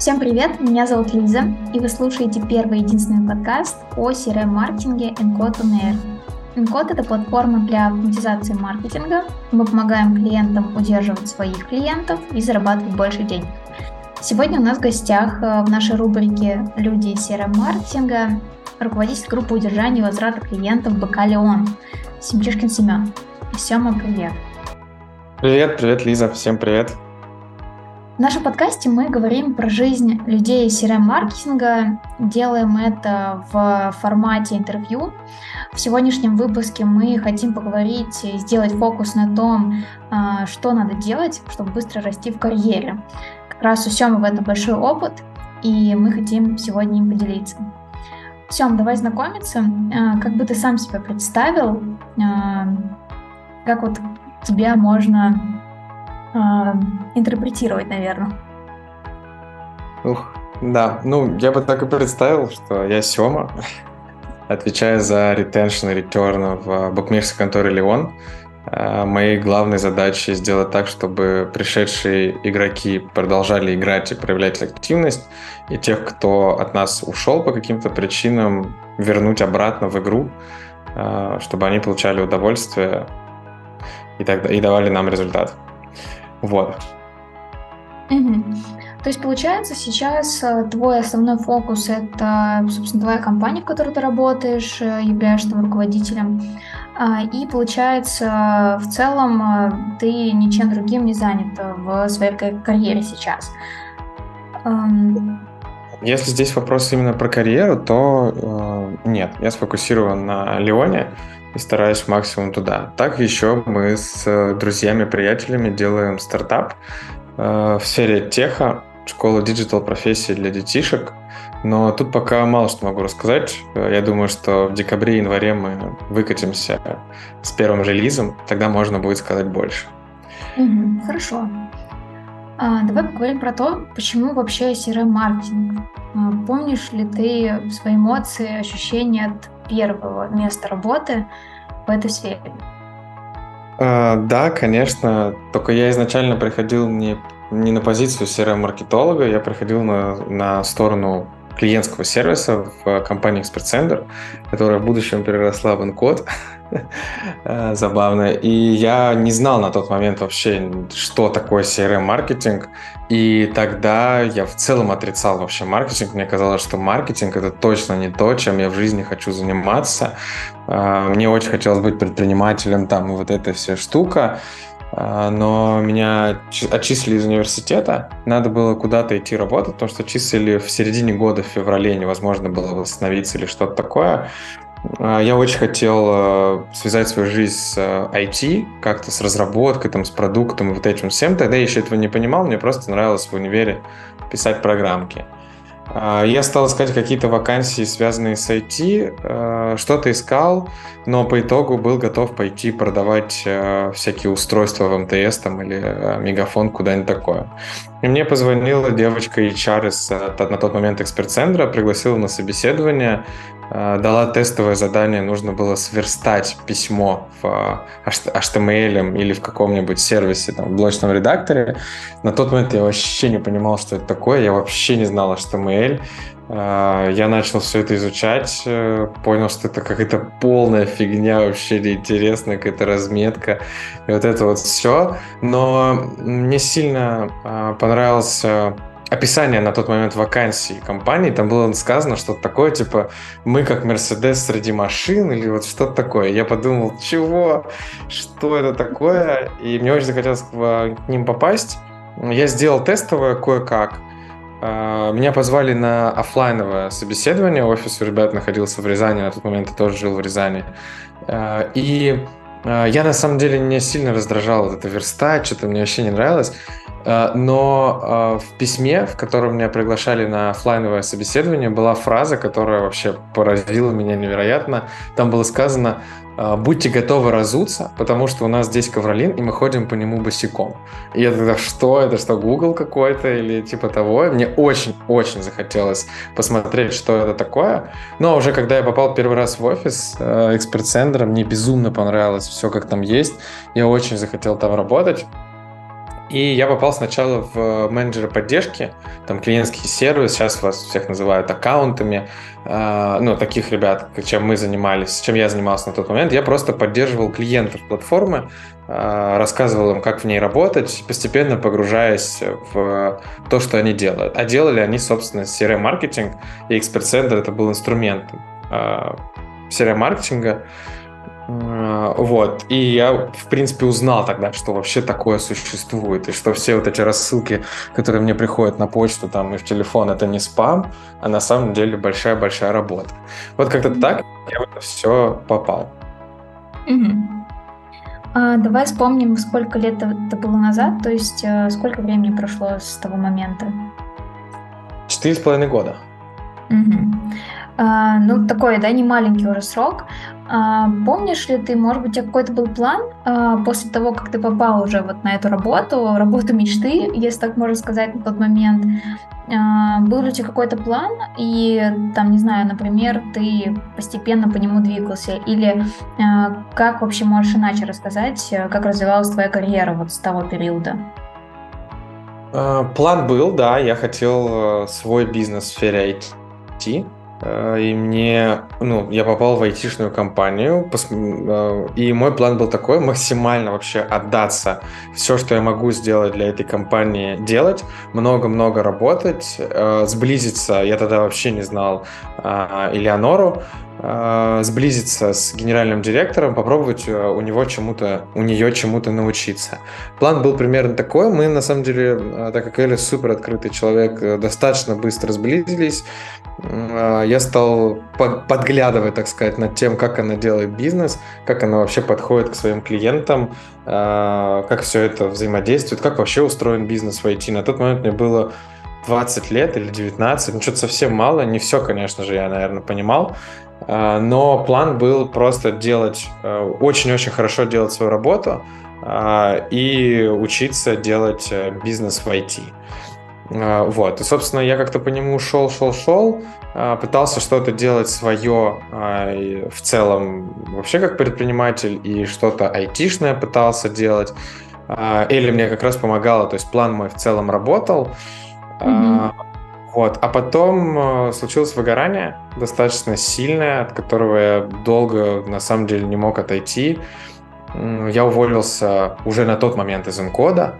Всем привет, меня зовут Лиза, и вы слушаете первый единственный подкаст о CRM-маркетинге Encode on Air. Encode — это платформа для автоматизации маркетинга. Мы помогаем клиентам удерживать своих клиентов и зарабатывать больше денег. Сегодня у нас в гостях э, в нашей рубрике «Люди CRM-маркетинга» руководитель группы удержания и возврата клиентов БК «Леон» Семчишкин Семен. Сема, привет. Привет, привет, Лиза, всем привет. В нашем подкасте мы говорим про жизнь людей CRM-маркетинга, делаем это в формате интервью. В сегодняшнем выпуске мы хотим поговорить сделать фокус на том, а, что надо делать, чтобы быстро расти в карьере. Как раз у Семы в этом большой опыт, и мы хотим сегодня им поделиться. Сем, давай знакомиться. А, как бы ты сам себя представил? А, как вот тебя можно интерпретировать, наверное. Ух, да, ну, я бы так и представил, что я Сёма, отвечаю за retention и return в букмекерской конторе Леон. А, моей главной задачей сделать так, чтобы пришедшие игроки продолжали играть и проявлять активность, и тех, кто от нас ушел по каким-то причинам, вернуть обратно в игру, а, чтобы они получали удовольствие и, тогда, и давали нам результат. Вот. Угу. То есть, получается, сейчас э, твой основной фокус — это, собственно, твоя компания, в которой ты работаешь, э, являешься там руководителем. А, и, получается, в целом э, ты ничем другим не занят в своей карьере сейчас. Эм. Если здесь вопрос именно про карьеру, то э, нет, я сфокусирован на Леоне и стараюсь максимум туда. Так еще мы с э, друзьями, приятелями делаем стартап э, в сфере tech а, школа digital профессий для детишек. Но тут пока мало что могу рассказать. Э, я думаю, что в декабре-январе мы выкатимся с первым релизом, тогда можно будет сказать больше. Угу, хорошо. А, давай поговорим про то, почему вообще CRM-маркетинг. А, помнишь ли ты свои эмоции, ощущения от первого места работы в этой сфере? А, да, конечно. Только я изначально приходил не, не на позицию CRM-маркетолога, я приходил на, на сторону клиентского сервиса в компании Expert Center, которая в будущем переросла в Encode. Э, забавно. И я не знал на тот момент вообще, что такое CRM-маркетинг. И тогда я в целом отрицал вообще маркетинг. Мне казалось, что маркетинг это точно не то, чем я в жизни хочу заниматься. Э, мне очень хотелось быть предпринимателем, там, вот эта вся штука. Э, но меня отчислили из университета, надо было куда-то идти работать, потому что отчислили в середине года, в феврале, невозможно было восстановиться или что-то такое. А, я очень хотел э, связать свою жизнь с IT, э, как-то с разработкой, там, с продуктом и вот этим всем. Тогда я еще этого не понимал, мне просто нравилось в универе писать программки. А, я стал искать какие-то вакансии, связанные с IT, э, что-то искал, но по итогу был готов пойти продавать всякие устройства в МТС там, или Мегафон, куда-нибудь такое. И мне позвонила девочка HR из на тот момент эксперт-центра, пригласила на собеседование. Э, дала тестовое задание, нужно было сверстать письмо в HTML или в каком-нибудь сервисе, там, в блочном редакторе. На тот момент я вообще не понимал, что это такое, я вообще не знал HTML. Э, я начал все это изучать, э, понял, что это какая-то полная фигня, вообще неинтересная какая-то разметка, и вот это вот все. Но мне сильно понравился описание на тот момент вакансии компании, там было сказано что-то такое, типа, мы как Мерседес среди машин, или вот что-то такое. Я подумал, чего? Что это такое? И мне очень захотелось к ним попасть. Я сделал тестовое кое-как. А, меня позвали на офлайновое собеседование. Офис у ребят находился в Рязани, на тот момент я тоже жил в Рязани. А, и я на самом деле не сильно раздражал вот это верстать, что-то мне вообще не нравилось. А, но а, в письме, в котором меня приглашали на офлайновое собеседование, была фраза, которая вообще поразила меня невероятно. Там было сказано «Будьте готовы разуться, потому что у нас здесь ковролин, и мы ходим по нему босиком». И я тогда, что это, что Google какой-то или типа того? Мне очень-очень захотелось посмотреть, что это такое. Но уже когда я попал первый раз в офис эксперт-центра, мне безумно понравилось все, как там есть. Я очень захотел там работать. И я попал сначала в менеджера поддержки, там клиентский сервис, сейчас вас всех называют аккаунтами, э, ну, таких ребят, чем мы занимались, чем я занимался на тот момент. Я просто поддерживал клиентов платформы, э, рассказывал им, как в ней работать, постепенно погружаясь в то, что они делают. А делали они, собственно, CRM-маркетинг, и Center это был инструментом э, CRM-маркетинга. Э, вот. И я, в принципе, узнал тогда, что вообще такое существует, и что все вот эти рассылки, которые мне приходят на почту там и в телефон, это не спам, а на самом деле большая-большая работа. Вот как-то так я в это все попал. Угу. А, давай вспомним, сколько лет это было назад, то есть э, сколько времени прошло с того момента? Четыре с половиной года. Угу. А, ну, такой, да, не маленький уже срок. А, помнишь ли ты, может быть, у тебя какой-то был план а, после того, как ты попал уже вот на эту работу, работу мечты, если так можно сказать, на тот момент? А, был ли у тебя какой-то план, и там, не знаю, например, ты постепенно по нему двигался? Или а, как вообще можешь иначе рассказать, как развивалась твоя карьера вот с того периода? А, план был, да, я хотел э, свой бизнес в сфере IT, Э, и мне, ну, я попал в айтишную компанию, э, и мой план был такой, максимально вообще отдаться, все, что я могу сделать для этой компании, делать, много-много работать, э, сблизиться, я тогда вообще не знал Элеонору, э, сблизиться с генеральным директором, попробовать э, у него чему-то, у нее чему-то научиться. План был примерно такой. Мы, на самом деле, э, так как Эля супер открытый человек, э, достаточно быстро сблизились. Я стал подглядывать, так сказать, над тем, как она делает бизнес, как она вообще подходит к своим клиентам, как все это взаимодействует, как вообще устроен бизнес в IT. На тот момент мне было 20 лет или 19, ну что-то совсем мало, не все, конечно же, я, наверное, понимал, но план был просто делать, э, очень-очень хорошо делать свою работу а, и учиться делать э, бизнес в IT. А, вот. И, собственно, я как-то по нему шел, шел, шел, пытался что-то делать свое в целом вообще как предприниматель и что-то айтишное пытался делать. Или мне как раз помогало, то есть план мой в целом работал. Mm-hmm. Вот. А потом э, случилось выгорание, достаточно сильное, от которого я долго, на самом деле, не мог отойти. Я уволился уже на тот момент из Инкода.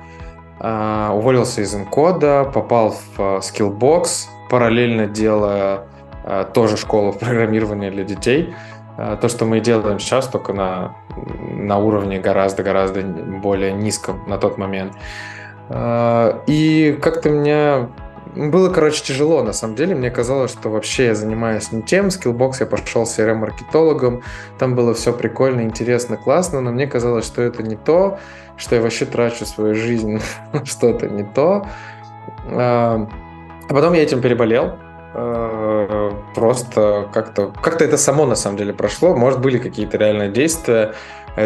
Э, уволился из Инкода, попал в э, Skillbox, параллельно делая э, тоже школу программирования для детей. То, что мы делаем сейчас, только на, на уровне гораздо-гораздо более низком на тот момент. И как-то меня было, короче, тяжело, на самом деле. Мне казалось, что вообще я занимаюсь не тем. Skillbox я пошел CRM-маркетологом. Там было все прикольно, интересно, классно. Но мне казалось, что это не то, что я вообще трачу свою жизнь на что-то не то. А, а потом я этим переболел. А, просто как-то как-то это само на самом деле прошло. Может, были какие-то реальные действия.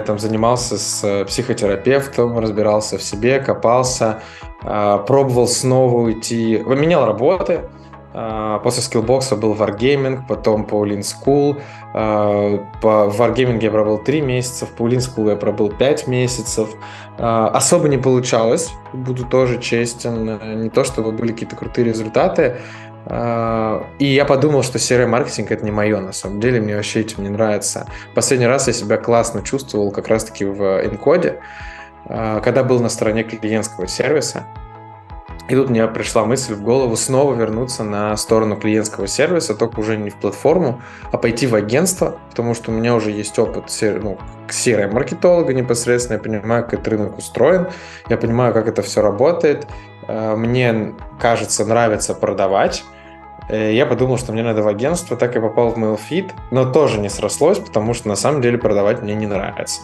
Там занимался с психотерапевтом, разбирался в себе, копался. А, пробовал снова уйти, менял работы, а, После скиллбокса был Wargaming, потом Paulin School. А, по Wargaming я пробыл 3 месяца, в Paulin School я пробыл 5 месяцев. Особо не получалось, буду тоже честен. Не то, чтобы были какие-то крутые результаты. И я подумал, что серый маркетинг это не мое, на самом деле, мне вообще этим не нравится. Последний раз я себя классно чувствовал как раз-таки в Encoде. А, когда был на стороне клиентского сервиса. И тут мне пришла мысль в голову снова вернуться на сторону клиентского сервиса, только уже не в платформу, а пойти в агентство, потому что у меня уже есть опыт ну, серой маркетолога непосредственно, я понимаю, как этот рынок устроен, я понимаю, как это все работает, мне, кажется, нравится продавать, э, я подумал, что мне надо в агентство, так и попал в MailFit, но тоже не срослось, потому что на самом деле продавать мне не нравится.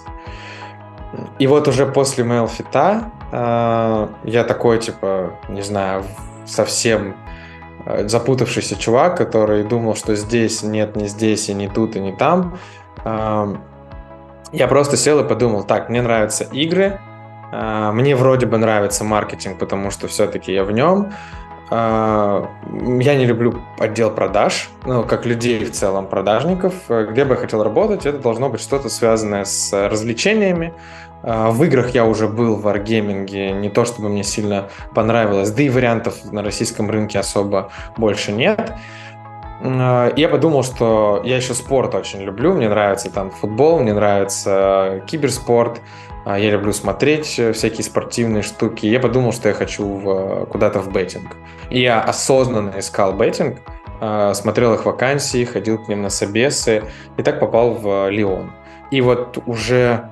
И вот уже после MailFit э, я такой, типа, не знаю, совсем э, запутавшийся чувак, который думал, что здесь нет, не здесь, и не тут, и не там. Э, я просто сел и подумал, так, мне нравятся игры, э, мне вроде бы нравится маркетинг, потому что все-таки я в нем. А, я не люблю отдел продаж, ну, как людей в целом, продажников. Где бы я хотел работать, это должно быть что-то связанное с развлечениями, А, в играх я уже был в Wargaming, не то чтобы мне сильно понравилось, да и вариантов на российском рынке особо больше нет. А, я подумал, что я еще спорт очень люблю, мне нравится там футбол, мне нравится киберспорт, а, я люблю смотреть всякие спортивные штуки. Я подумал, что я хочу в, куда-то в беттинг. Я осознанно искал беттинг, смотрел их вакансии, ходил к ним на собесы, и так попал в Лион. И вот уже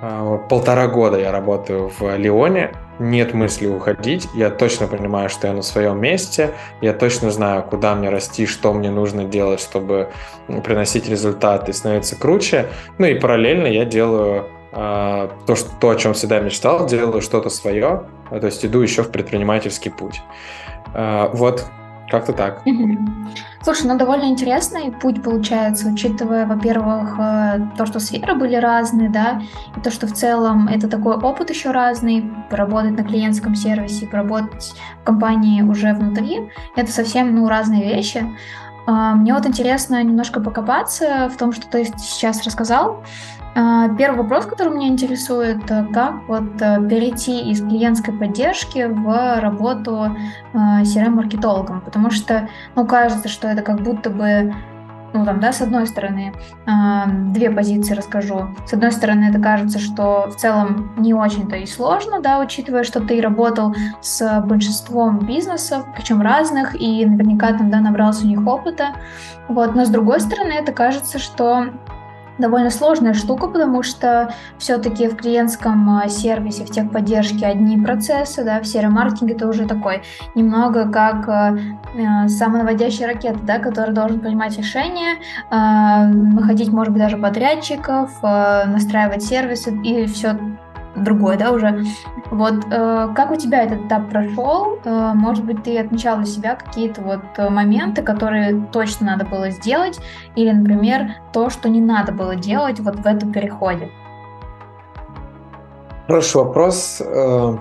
а, полтора года я работаю в Лионе, нет мысли уходить, я точно понимаю, что я на своем месте, я точно знаю, куда мне расти, что мне нужно делать, чтобы приносить результаты и становиться круче. Ну и параллельно я делаю э, то, что, то, о чем всегда мечтал, делаю что-то свое, то есть иду еще в предпринимательский путь. Э, вот как-то так. Слушай, ну довольно интересный путь получается, учитывая, во-первых, э, то, что сферы были разные, да, и то, что в целом это такой опыт еще разный, поработать на клиентском сервисе, поработать в компании уже внутри, это совсем, ну, разные вещи. А, мне вот интересно немножко покопаться в том, что ты сейчас рассказал. А, первый вопрос, который меня интересует, э, как вот э, перейти из клиентской поддержки в работу CRM-маркетологом, потому что, ну, кажется, что это как будто бы ну, там, да, с одной стороны, две позиции расскажу. С одной стороны, это кажется, что в целом не очень-то и сложно, да, учитывая, что ты работал с большинством бизнесов, причем разных, и наверняка там, да, набрался у них опыта. Вот, но с другой стороны, это кажется, что довольно сложная штука, потому что все-таки в клиентском а, сервисе, в техподдержке одни процессы, да, в сером-маркетинге это уже такой немного как э, самонаводящая ракета, да, который должен принимать решения, э, находить, может быть, даже подрядчиков, э, настраивать сервисы и все другой, да, уже. Вот э, как у тебя этот этап прошел? Э, может быть, ты отмечал для себя какие-то вот э, моменты, которые точно надо было сделать, или, например, то, что не надо было делать вот в этом переходе? Хороший вопрос. Э,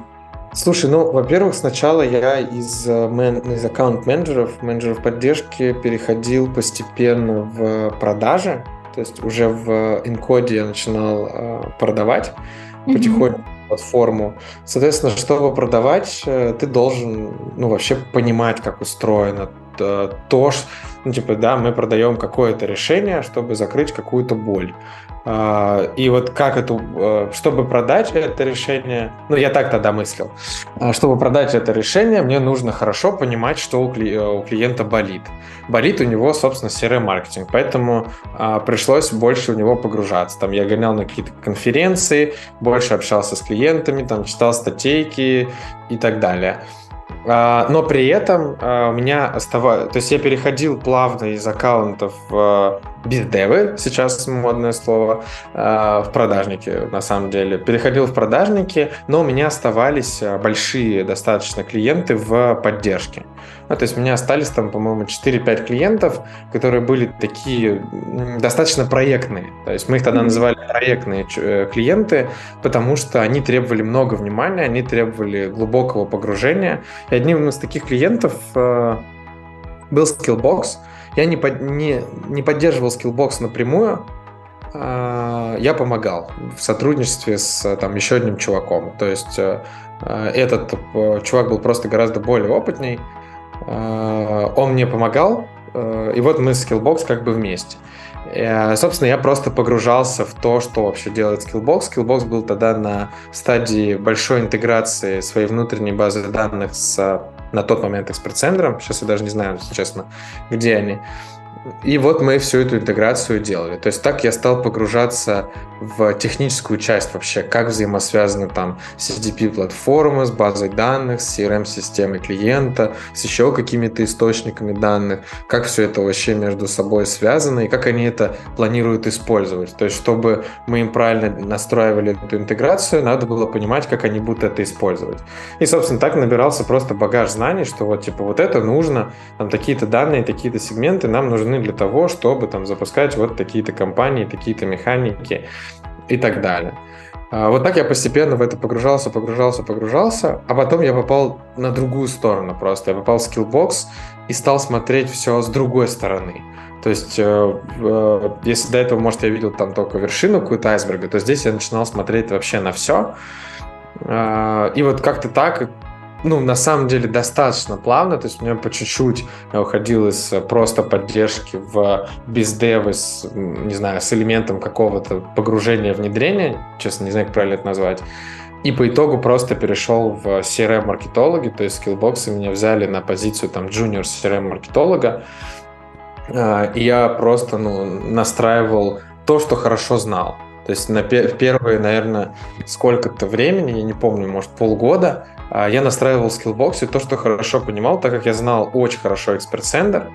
слушай, ну, во-первых, сначала я из, э, мен, из аккаунт-менеджеров, менеджеров поддержки переходил постепенно в продажи, то есть уже в инкоде я начинал э, продавать потихоньку mm-hmm. платформу. Соответственно, чтобы продавать, э, ты должен ну, вообще понимать, как устроено то, что, ну, типа, да, мы продаем какое-то решение, чтобы закрыть какую-то боль. А, и вот как это, э, чтобы продать это решение, ну я так тогда мыслил, а, чтобы продать это решение, мне нужно хорошо понимать, что у, клиента болит. Болит у него, собственно, CRM-маркетинг, поэтому а, пришлось больше в него погружаться. Там я гонял на какие-то конференции, больше общался с клиентами, там читал статейки и так далее. Но при этом у меня оставалось... То есть я переходил плавно из аккаунтов бездевы, сейчас модное слово, а, в продажники, на самом деле. Переходил в продажники, но у меня оставались большие достаточно клиенты в поддержке. Ну, то есть у меня остались там, по-моему, 4-5 клиентов, которые были такие достаточно проектные. То есть мы их тогда называли проектные э, клиенты, потому что они требовали много внимания, они требовали глубокого погружения. И одним из таких клиентов э, был Skillbox. Я не, под, не, не поддерживал Skillbox напрямую, э, я помогал в сотрудничестве с там еще одним чуваком. То есть э, этот э, чувак был просто гораздо более опытней, Э, он мне помогал, э, и вот мы с Skillbox как бы вместе. Э, собственно, я просто погружался в то, что вообще делает Skillbox. Skillbox был тогда на стадии большой интеграции своей внутренней базы данных с на тот момент эксперт-центром. Сейчас я даже не знаю, честно, где они. И вот мы всю эту интеграцию делали. То есть так я стал погружаться в техническую часть вообще, как взаимосвязаны там CDP-платформы с базой данных, с CRM-системой клиента, с еще какими-то источниками данных, как все это вообще между собой связано и как они это планируют использовать. То есть чтобы мы им правильно настраивали эту интеграцию, надо было понимать, как они будут это использовать. И, собственно, так набирался просто багаж знаний, что вот типа вот это нужно, там такие-то данные, такие-то сегменты нам нужны нужны для того, чтобы там запускать вот такие-то компании, такие-то механики и так далее. А, вот так я постепенно в это погружался, погружался, погружался, а потом я попал на другую сторону просто. Я попал в Skillbox и стал смотреть все с другой стороны. То есть, э, э, если до этого, может, я видел там только вершину какую-то айсберга, то здесь я начинал смотреть вообще на все. Э, и вот как-то так, ну, на самом деле, достаточно плавно, то есть у меня по чуть-чуть я уходил из просто поддержки в бездевы с, не знаю, с элементом какого-то погружения, внедрения, честно, не знаю, как правильно это назвать, и по итогу просто перешел в CRM-маркетологи, то есть скиллбоксы меня взяли на позицию там junior CRM-маркетолога, и я просто ну, настраивал то, что хорошо знал. То есть на первые, наверное, сколько-то времени, я не помню, может полгода, а, я настраивал в скиллбоксе то, что хорошо понимал, так как я знал очень хорошо эксперт-сендер,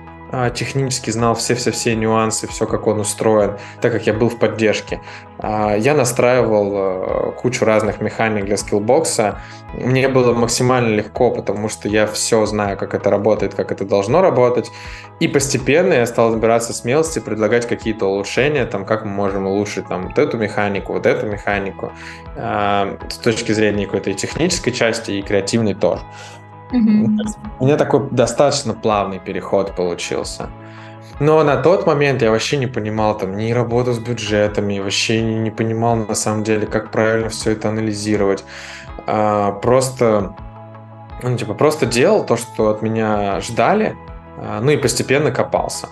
технически знал все-все-все нюансы, все, как он устроен, так как я был в поддержке. А, я настраивал а, кучу разных механик для скиллбокса. Мне было максимально легко, потому что я все знаю, как это работает, как это должно работать. И постепенно я стал набираться смелости, предлагать какие-то улучшения, там, как мы можем улучшить там, вот эту механику, вот эту механику, с точки зрения какой-то и технической части, и креативной тоже. У меня такой достаточно плавный переход получился. Но на тот момент я вообще не понимал там ни работу с бюджетами, вообще не, не понимал на самом деле, как правильно все это анализировать. А, просто, ну, типа, просто делал то, что от меня ждали, а, ну и постепенно копался.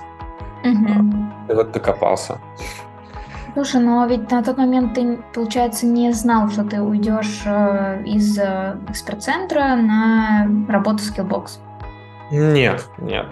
Угу. И вот докопался. Слушай, но ведь на тот момент ты, получается, не знал, что ты уйдешь э, из э, эксперт-центра на работу в Skillbox. Нет, нет.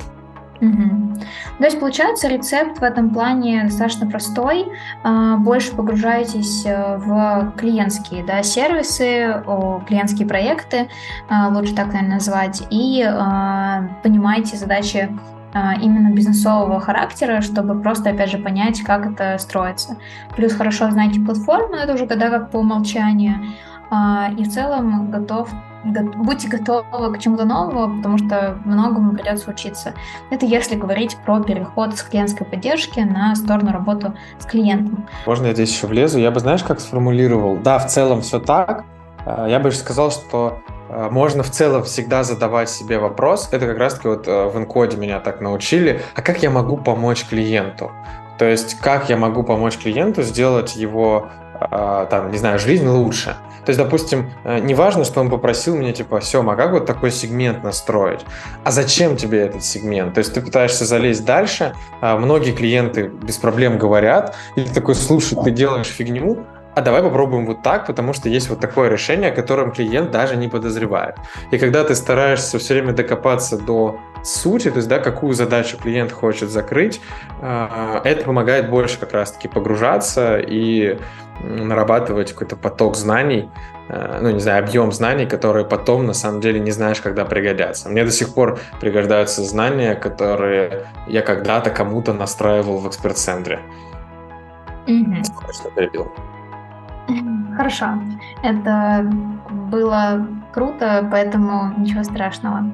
Угу. То есть, получается, рецепт в этом плане достаточно простой. А, больше погружаетесь э, в клиентские да, сервисы, клиентские проекты, а, лучше так, наверное, назвать, и а, понимаете задачи а, именно бизнесового характера, чтобы просто, опять же, понять, как это строится. Плюс хорошо знаете платформу, это уже когда как по умолчанию, а, и в целом готов будьте готовы к чему-то новому, потому что многому придется учиться. Это если говорить про переход с клиентской поддержки на сторону работы с клиентом. Можно я здесь еще влезу? Я бы, знаешь, как сформулировал? Да, в целом все так. А, я бы сказал, что а, можно в целом всегда задавать себе вопрос. Это как раз-таки вот э, в инкоде меня так научили. А как я могу помочь клиенту? То есть, как я могу помочь клиенту сделать его, а, там, не знаю, жизнь лучше? То есть, допустим, э, не важно, что он попросил меня, типа, Сема, а как вот такой сегмент настроить? А зачем тебе этот сегмент? То есть, ты пытаешься залезть дальше, а многие клиенты без проблем говорят, и ты такой, слушай, ты делаешь фигню, а давай попробуем вот так, потому что есть вот такое решение, о котором клиент даже не подозревает. И когда ты стараешься все время докопаться до сути, то есть, да, какую задачу клиент хочет закрыть, а, это помогает больше как раз-таки погружаться и нарабатывать какой-то поток знаний, а, ну, не знаю, объем знаний, которые потом, на самом деле, не знаешь, когда пригодятся. Мне до сих пор пригождаются знания, которые я когда-то кому-то настраивал в эксперт-центре. Mm-hmm. Что перебил. Хорошо. Это было круто, поэтому ничего страшного.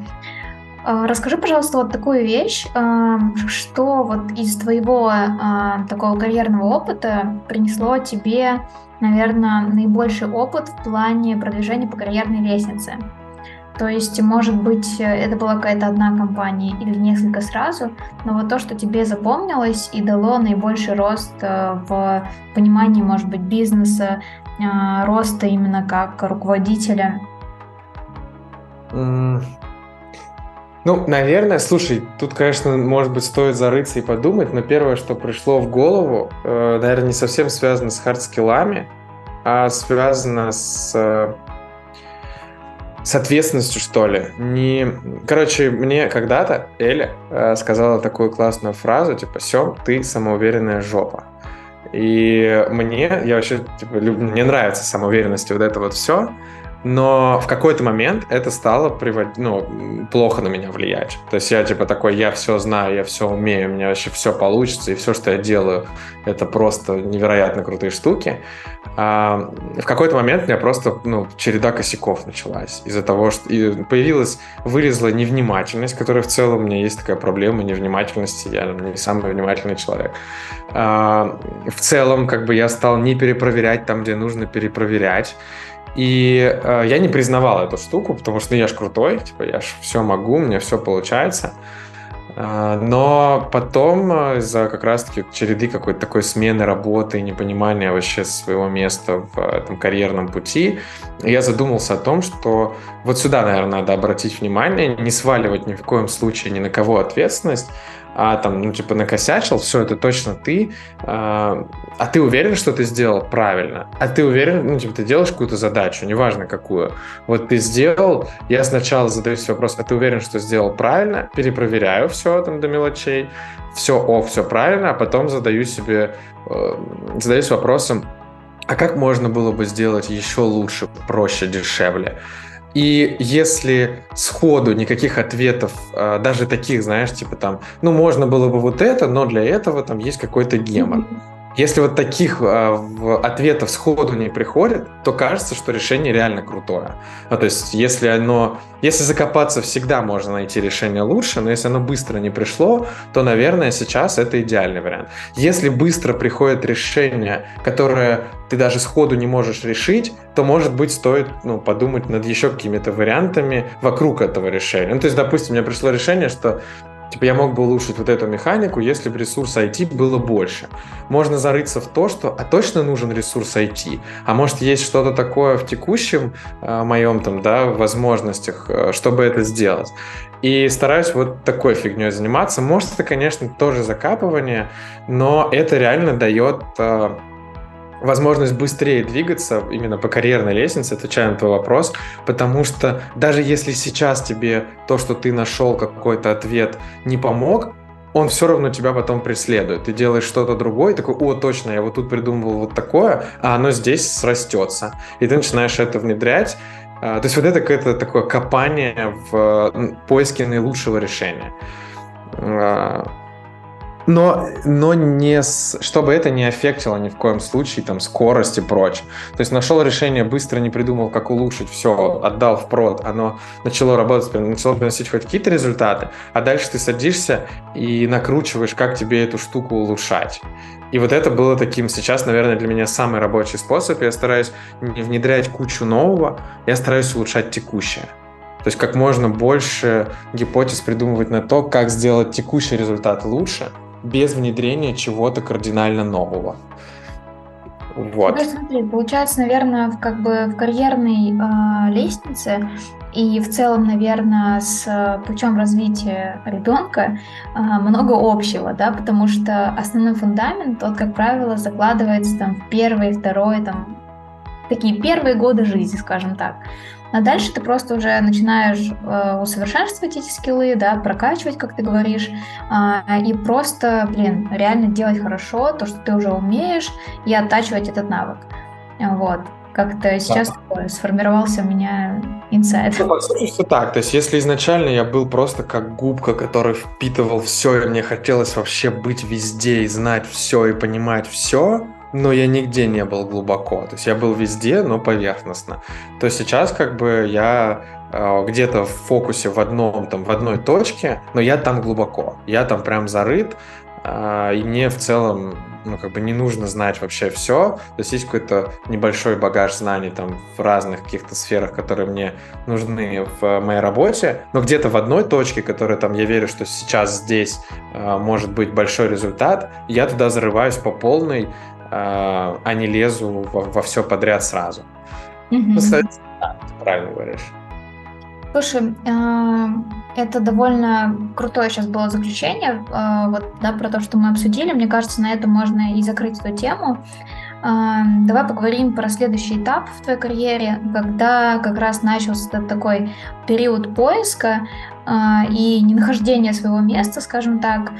А, расскажи, пожалуйста, вот такую вещь, а, что вот из твоего а, такого карьерного опыта принесло тебе, наверное, наибольший опыт в плане продвижения по карьерной лестнице? То есть, может быть, это была какая-то одна компания или несколько сразу, но вот то, что тебе запомнилось и дало наибольший рост э, в понимании, может быть, бизнеса, роста именно как руководителя. Ну, наверное, слушай, тут, конечно, может быть, стоит зарыться и подумать, но первое, что пришло в голову, э, наверное, не совсем связано с hard skill ами, а связано с с ответственностью, что ли. Не... Короче, мне когда-то Эля э, сказала такую классную фразу, типа, Сем, ты самоуверенная жопа. И мне, я вообще, типа, люб... мне нравится самоуверенность и вот это вот все, но в какой-то момент это стало привод... ну, плохо на меня влиять. То есть я типа такой, я все знаю, я все умею, у меня вообще все получится, и все, что я делаю, это просто невероятно крутые штуки. А в какой-то момент у меня просто ну, череда косяков началась из-за того, что и появилась, вылезла невнимательность, которая в целом у меня есть такая проблема невнимательности, я не самый внимательный человек. А, в целом, как бы я стал не перепроверять там, где нужно перепроверять. И э, я не признавал эту штуку, потому что ну, я ж крутой, типа я ж все могу, у меня все получается. А, но потом э, из-за как раз-таки череды какой-то такой смены работы и непонимания вообще своего места в этом карьерном пути, я задумался о том, что вот сюда, наверное, надо обратить внимание, не сваливать ни в коем случае ни на кого ответственность, а там, ну, типа, накосячил, все, это точно ты, а, а ты уверен, что ты сделал правильно? А ты уверен, ну, типа, ты делаешь какую-то задачу, неважно какую. Вот ты сделал, я сначала задаюсь вопрос, а ты уверен, что сделал правильно? Перепроверяю все там до мелочей, все, о, все правильно, а потом задаю себе, э, задаюсь вопросом, а как можно было бы сделать еще лучше, проще, дешевле? И если сходу никаких ответов, а, даже таких, знаешь, типа там, ну, можно было бы вот это, но для этого там есть какой-то гемор. Если вот таких э, ответов сходу не приходит, то кажется, что решение реально крутое. Ну, то есть, если оно, если закопаться, всегда можно найти решение лучше, но если оно быстро не пришло, то, наверное, сейчас это идеальный вариант. Если быстро приходит решение, которое ты даже сходу не можешь решить, то, может быть, стоит ну, подумать над еще какими-то вариантами вокруг этого решения. Ну, то есть, допустим, меня пришло решение, что Типа я мог бы улучшить вот эту механику, если бы ресурс IT было больше. Можно зарыться в то, что а точно нужен ресурс IT, а может есть что-то такое в текущем э, моем там, да, возможностях, э, чтобы это сделать. И стараюсь вот такой фигней заниматься. Может, это, конечно, тоже закапывание, но это реально дает э, возможность быстрее двигаться именно по карьерной лестнице, отвечая на твой вопрос, потому что даже если сейчас тебе то, что ты нашел какой-то ответ, не помог, он все равно тебя потом преследует. Ты делаешь что-то другое, такой, о, точно, я вот тут придумывал вот такое, а оно здесь срастется. И ты начинаешь это внедрять. А, то есть вот это какое-то такое копание в поиске наилучшего решения. Но, но не с, чтобы это не аффектило ни в коем случае там скорость и прочее. То есть нашел решение, быстро не придумал, как улучшить, все, отдал в прод, оно начало работать, начало приносить хоть какие-то результаты, а дальше ты садишься и накручиваешь, как тебе эту штуку улучшать. И вот это было таким сейчас, наверное, для меня самый рабочий способ. Я стараюсь не внедрять кучу нового, я стараюсь улучшать текущее. То есть как можно больше гипотез придумывать на то, как сделать текущий результат лучше – без внедрения чего-то кардинально нового. Вот. Ну, смотри, получается, наверное, в, как бы в карьерной э, лестнице и в целом, наверное, с э, путем развития ребенка э, много общего, да, потому что основной фундамент, тот, как правило, закладывается там в первые, второй, там, такие первые годы жизни, скажем так. А дальше ты просто уже начинаешь э, усовершенствовать эти скиллы, да, прокачивать, как ты говоришь, э, и просто, блин, реально делать хорошо то, что ты уже умеешь, и оттачивать этот навык. Вот. Как-то сейчас да. такое сформировался у меня инсайт. Ну, по сути, все так. То есть, если изначально я был просто как губка, который впитывал все, и мне хотелось вообще быть везде и знать все и понимать все, но я нигде не был глубоко. То есть я был везде, но поверхностно. То сейчас как бы я э, где-то в фокусе в одном, там, в одной точке, но я там глубоко. Я там прям зарыт, э, и мне в целом ну, как бы не нужно знать вообще все. То есть есть какой-то небольшой багаж знаний там в разных каких-то сферах, которые мне нужны в моей работе, но где-то в одной точке, которая там, я верю, что сейчас здесь э, может быть большой результат, я туда зарываюсь по полной, а, а не лезу во, во все подряд сразу. Mm-hmm. Ну, да, ты правильно говоришь. Слушай, а, это довольно крутое сейчас было заключение, а, вот, да, про то, что мы обсудили. Мне кажется, на этом можно и закрыть эту тему. Давай поговорим про следующий этап в твоей карьере, когда как раз начался этот такой период поиска и ненахождения своего места, скажем так.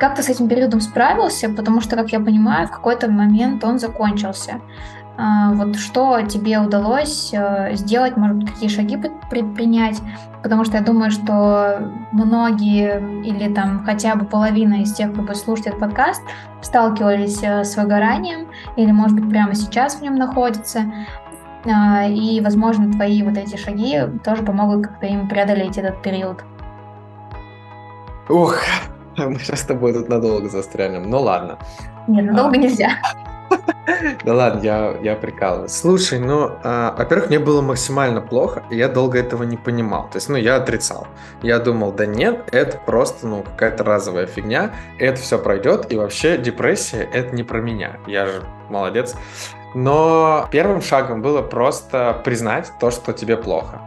Как ты с этим периодом справился? Потому что, как я понимаю, в какой-то момент он закончился. А, вот что тебе удалось э, сделать, может какие шаги предпринять? Потому что я думаю, что многие или там хотя бы половина из тех, кто будет слушать этот подкаст, сталкивались э, с выгоранием или, может быть, прямо сейчас в нем находятся. А, и, возможно, твои вот эти шаги тоже помогут как-то им преодолеть этот период. Ух, Мы сейчас с тобой тут надолго застрянем. Ну ладно. Нет, надолго а... нельзя. Да ладно, я, я прикалываюсь. Слушай, ну, а, во-первых, мне было максимально плохо, и я долго этого не понимал. То есть, ну, я отрицал. Я думал, да нет, это просто, ну, какая-то разовая фигня, это все пройдет, и вообще депрессия — это не про меня. Я же молодец. Но первым шагом было просто признать то, что тебе плохо.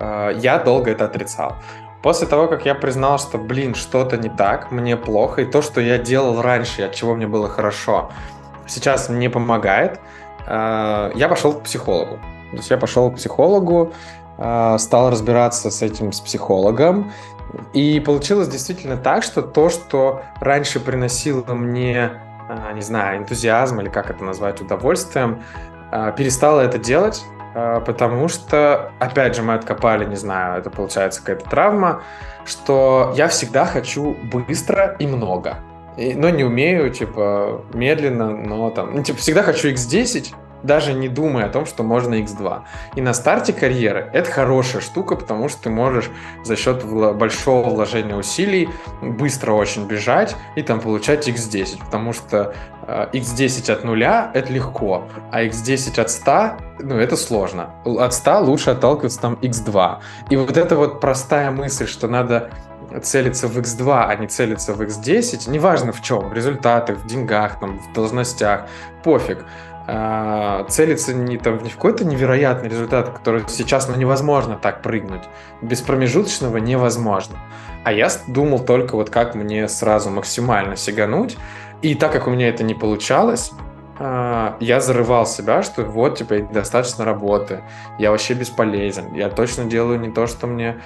А, я долго это отрицал. После того, как я признал, что, блин, что-то не так, мне плохо, и то, что я делал раньше, от чего мне было хорошо, сейчас не помогает, а, я пошел к психологу. То есть я пошел к психологу, а, стал разбираться с этим с психологом, и получилось действительно так, что то, что раньше приносило мне, а, не знаю, энтузиазм или как это назвать, удовольствием, перестало это делать, потому что, опять же, мы откопали, не знаю, это получается какая-то травма, что я всегда хочу быстро и много. И, но не умею, типа, медленно, но там, ну, типа, всегда хочу x10, даже не думая о том, что можно x2. И на старте карьеры это хорошая штука, потому что ты можешь за счет большого вложения усилий быстро очень бежать и там получать x10, потому что э, x10 от нуля это легко, а x10 от 100 ну это сложно. От 100 лучше отталкиваться там x2. И вот эта вот простая мысль, что надо целиться в X2, а не целиться в X10, неважно в чем, в результатах, в деньгах, там, в должностях, пофиг. А, целиться не, там, не в какой-то невероятный результат, который сейчас ну, невозможно так прыгнуть. Без промежуточного невозможно. А я думал только вот как мне сразу максимально сигануть. И так как у меня это не получалось, а, я зарывал себя, что вот, типа, достаточно работы, я вообще бесполезен, я точно делаю не то, что мне,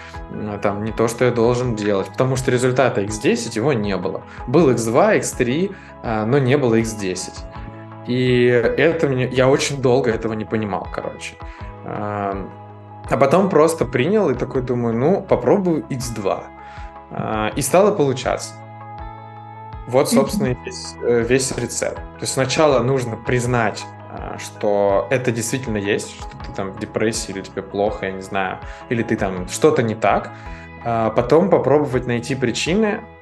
там, не то, что я должен делать, потому что результата x10 его не было. Был x2, x3, а, но не было x10. И это мне, я очень долго этого не понимал, короче. А, а потом просто принял и такой думаю, ну, попробую x2. И стало получаться. Вот, собственно, и весь, э, весь рецепт. То есть сначала нужно признать, а, что это действительно есть, что ты там в депрессии или тебе плохо, я не знаю, или ты там что-то не так. А потом попробовать найти причины, а,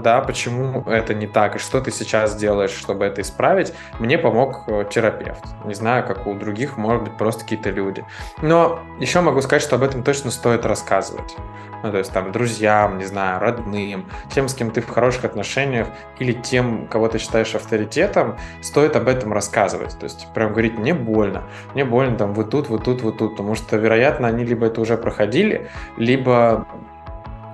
да, почему это не так и что ты сейчас делаешь, чтобы это исправить, мне помог э, терапевт. Не знаю, как у других, может быть, просто какие-то люди. Но еще могу сказать, что об этом точно стоит рассказывать. Ну, то есть там друзьям, не знаю, родным, тем, с кем ты в хороших отношениях или тем, кого ты считаешь авторитетом, стоит об этом рассказывать. То есть прям говорить, мне больно, мне больно там вот тут, вот тут, вот тут, потому что, вероятно, они либо это уже проходили, либо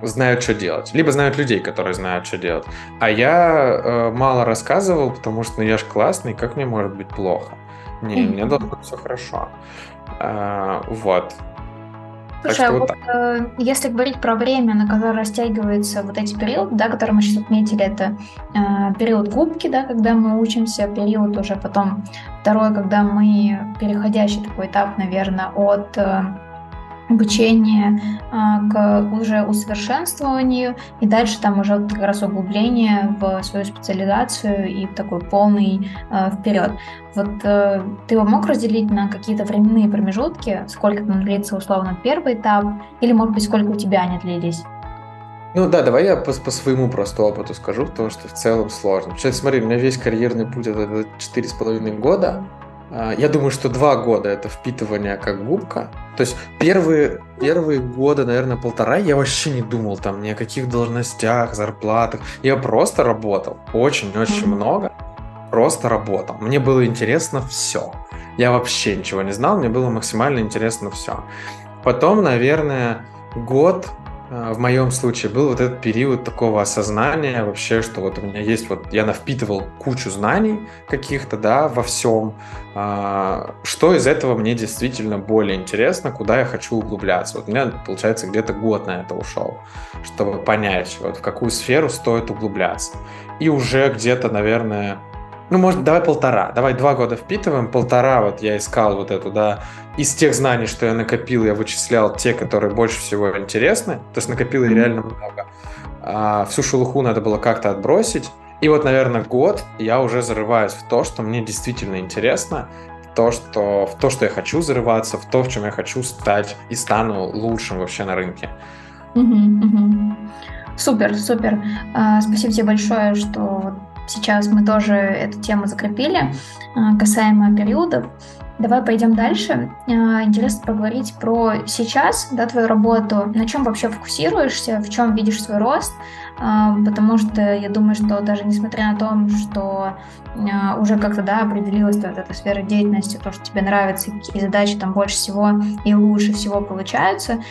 знают, что делать. Либо знают людей, которые знают, что делать. А я э, мало рассказывал, потому что ну, я же классный, как мне может быть плохо? Не, mm-hmm. мне должно быть все хорошо. А, вот. Слушай, а вот, вот э, если говорить про время, на которое растягивается вот эти периоды, да, которые мы сейчас отметили, это э, период губки, да, когда мы учимся, период уже потом второй, когда мы переходящий такой этап, наверное, от э, обучение а, к уже усовершенствованию и дальше там уже как раз углубление в свою специализацию и такой полный а, вперед. Вот э, ты его мог разделить на какие-то временные промежутки, сколько там длится условно первый этап, или может быть сколько у тебя они длились? Ну да, давай я по, по своему просто опыту скажу, потому что в целом сложно. Сейчас смотри, у меня весь карьерный путь это четыре с половиной года, я думаю, что два года это впитывание как губка. То есть первые, первые годы, наверное, полтора, я вообще не думал там ни о каких должностях, зарплатах. Я просто работал. Очень-очень mm-hmm. много. Просто работал. Мне было интересно все. Я вообще ничего не знал, мне было максимально интересно все. Потом, наверное, год а, в моем случае был вот этот период такого осознания вообще, что вот у меня есть вот, я навпитывал кучу знаний каких-то, да, во всем, а, что из этого мне действительно более интересно, куда я хочу углубляться. Вот у меня, получается, где-то год на это ушел, чтобы понять, вот в какую сферу стоит углубляться. И уже где-то, наверное, ну, может, давай полтора. Давай два года впитываем. Полтора вот я искал вот эту, да, из тех знаний, что я накопил, я вычислял те, которые больше всего интересны. То есть накопил я реально много. А всю шелуху надо было как-то отбросить. И вот, наверное, год я уже зарываюсь в то, что мне действительно интересно, в то, что, в то, что я хочу зарываться, в то, в чем я хочу стать и стану лучшим вообще на рынке. Угу, угу. Супер, супер. А, спасибо тебе большое, что сейчас мы тоже эту тему закрепили, касаемо периодов. Давай пойдем дальше. Интересно поговорить про сейчас, да, твою работу, на чем вообще фокусируешься, в чем видишь свой рост, потому что я думаю, что даже несмотря на то, что уже как-то да, определилась вот эта сфера деятельности, то, что тебе нравится, какие задачи там больше всего и лучше всего получаются,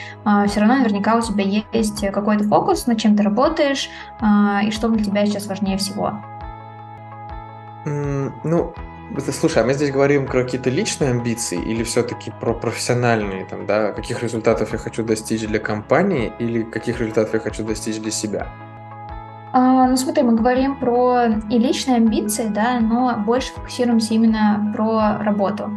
все равно наверняка у тебя есть какой-то фокус, над чем ты работаешь, и что для тебя сейчас важнее всего. Ну, Слушай, а мы здесь говорим про какие-то личные амбиции или все-таки про профессиональные, там, да, каких результатов я хочу достичь для компании или каких результатов я хочу достичь для себя? А, ну смотри, мы говорим про и личные амбиции, да, но больше фокусируемся именно про работу.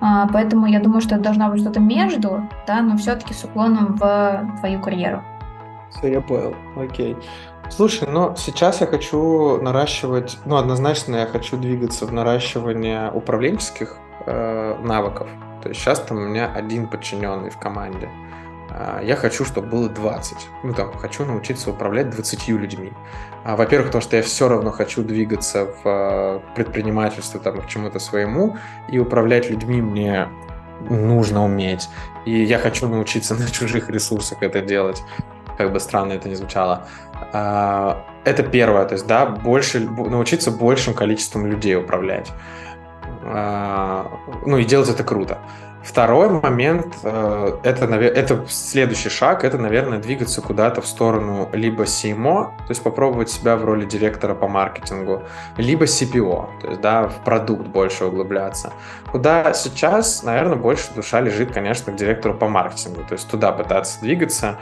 А, поэтому я думаю, что это должно быть что-то между, да, но все-таки с уклоном в твою карьеру. Все, я понял. Окей. Слушай, ну сейчас я хочу наращивать, ну однозначно я хочу двигаться в наращивание управленческих э, навыков. То есть сейчас там у меня один подчиненный в команде. А, я хочу, чтобы было 20. Ну, там, хочу научиться управлять 20 людьми. А, во-первых, потому что я все равно хочу двигаться в а, предпринимательство, там, к чему-то своему, и управлять людьми мне нужно уметь. И я хочу научиться на чужих ресурсах это делать. Как бы странно это ни звучало. Это первое, то есть, да, больше, научиться большим количеством людей управлять. Ну и делать это круто. Второй момент, э, это, это следующий шаг, это, наверное, двигаться куда-то в сторону либо CMO, то есть попробовать себя в роли директора по маркетингу, либо CPO, то есть, да, в продукт больше углубляться. Куда сейчас, наверное, больше душа лежит, конечно, к директору по маркетингу, то есть туда пытаться двигаться,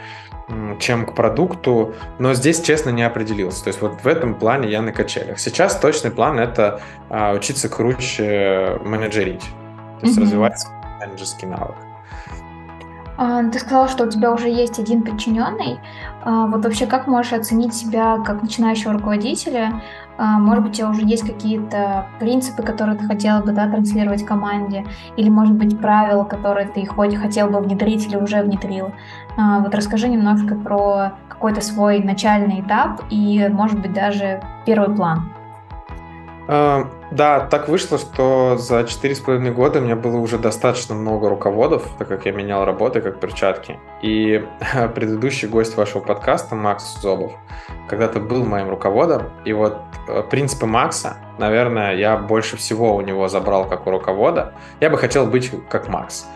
чем к продукту, но здесь, честно, не определился. То есть вот в этом плане я на качелях. Сейчас точный план — это а, учиться круче менеджерить, то есть mm-hmm. развивать менеджерский навык. А, ты сказала, что у тебя уже есть один подчиненный. А, вот вообще, как можешь оценить себя как начинающего руководителя? А, может быть, у тебя уже есть какие-то принципы, которые ты хотела бы да, транслировать команде, или, может быть, правила, которые ты хоть хотел бы внедрить или уже внедрил. Вот расскажи немножко про какой-то свой начальный этап и, может быть, даже первый план. Да, так вышло, что за четыре с половиной года у меня было уже достаточно много руководов, так как я менял работы как перчатки. И предыдущий гость вашего подкаста, Макс Зобов, когда-то был моим руководом. И вот э, принципы Макса, наверное, я больше всего у него забрал как у руковода. Я бы хотел быть как Макс.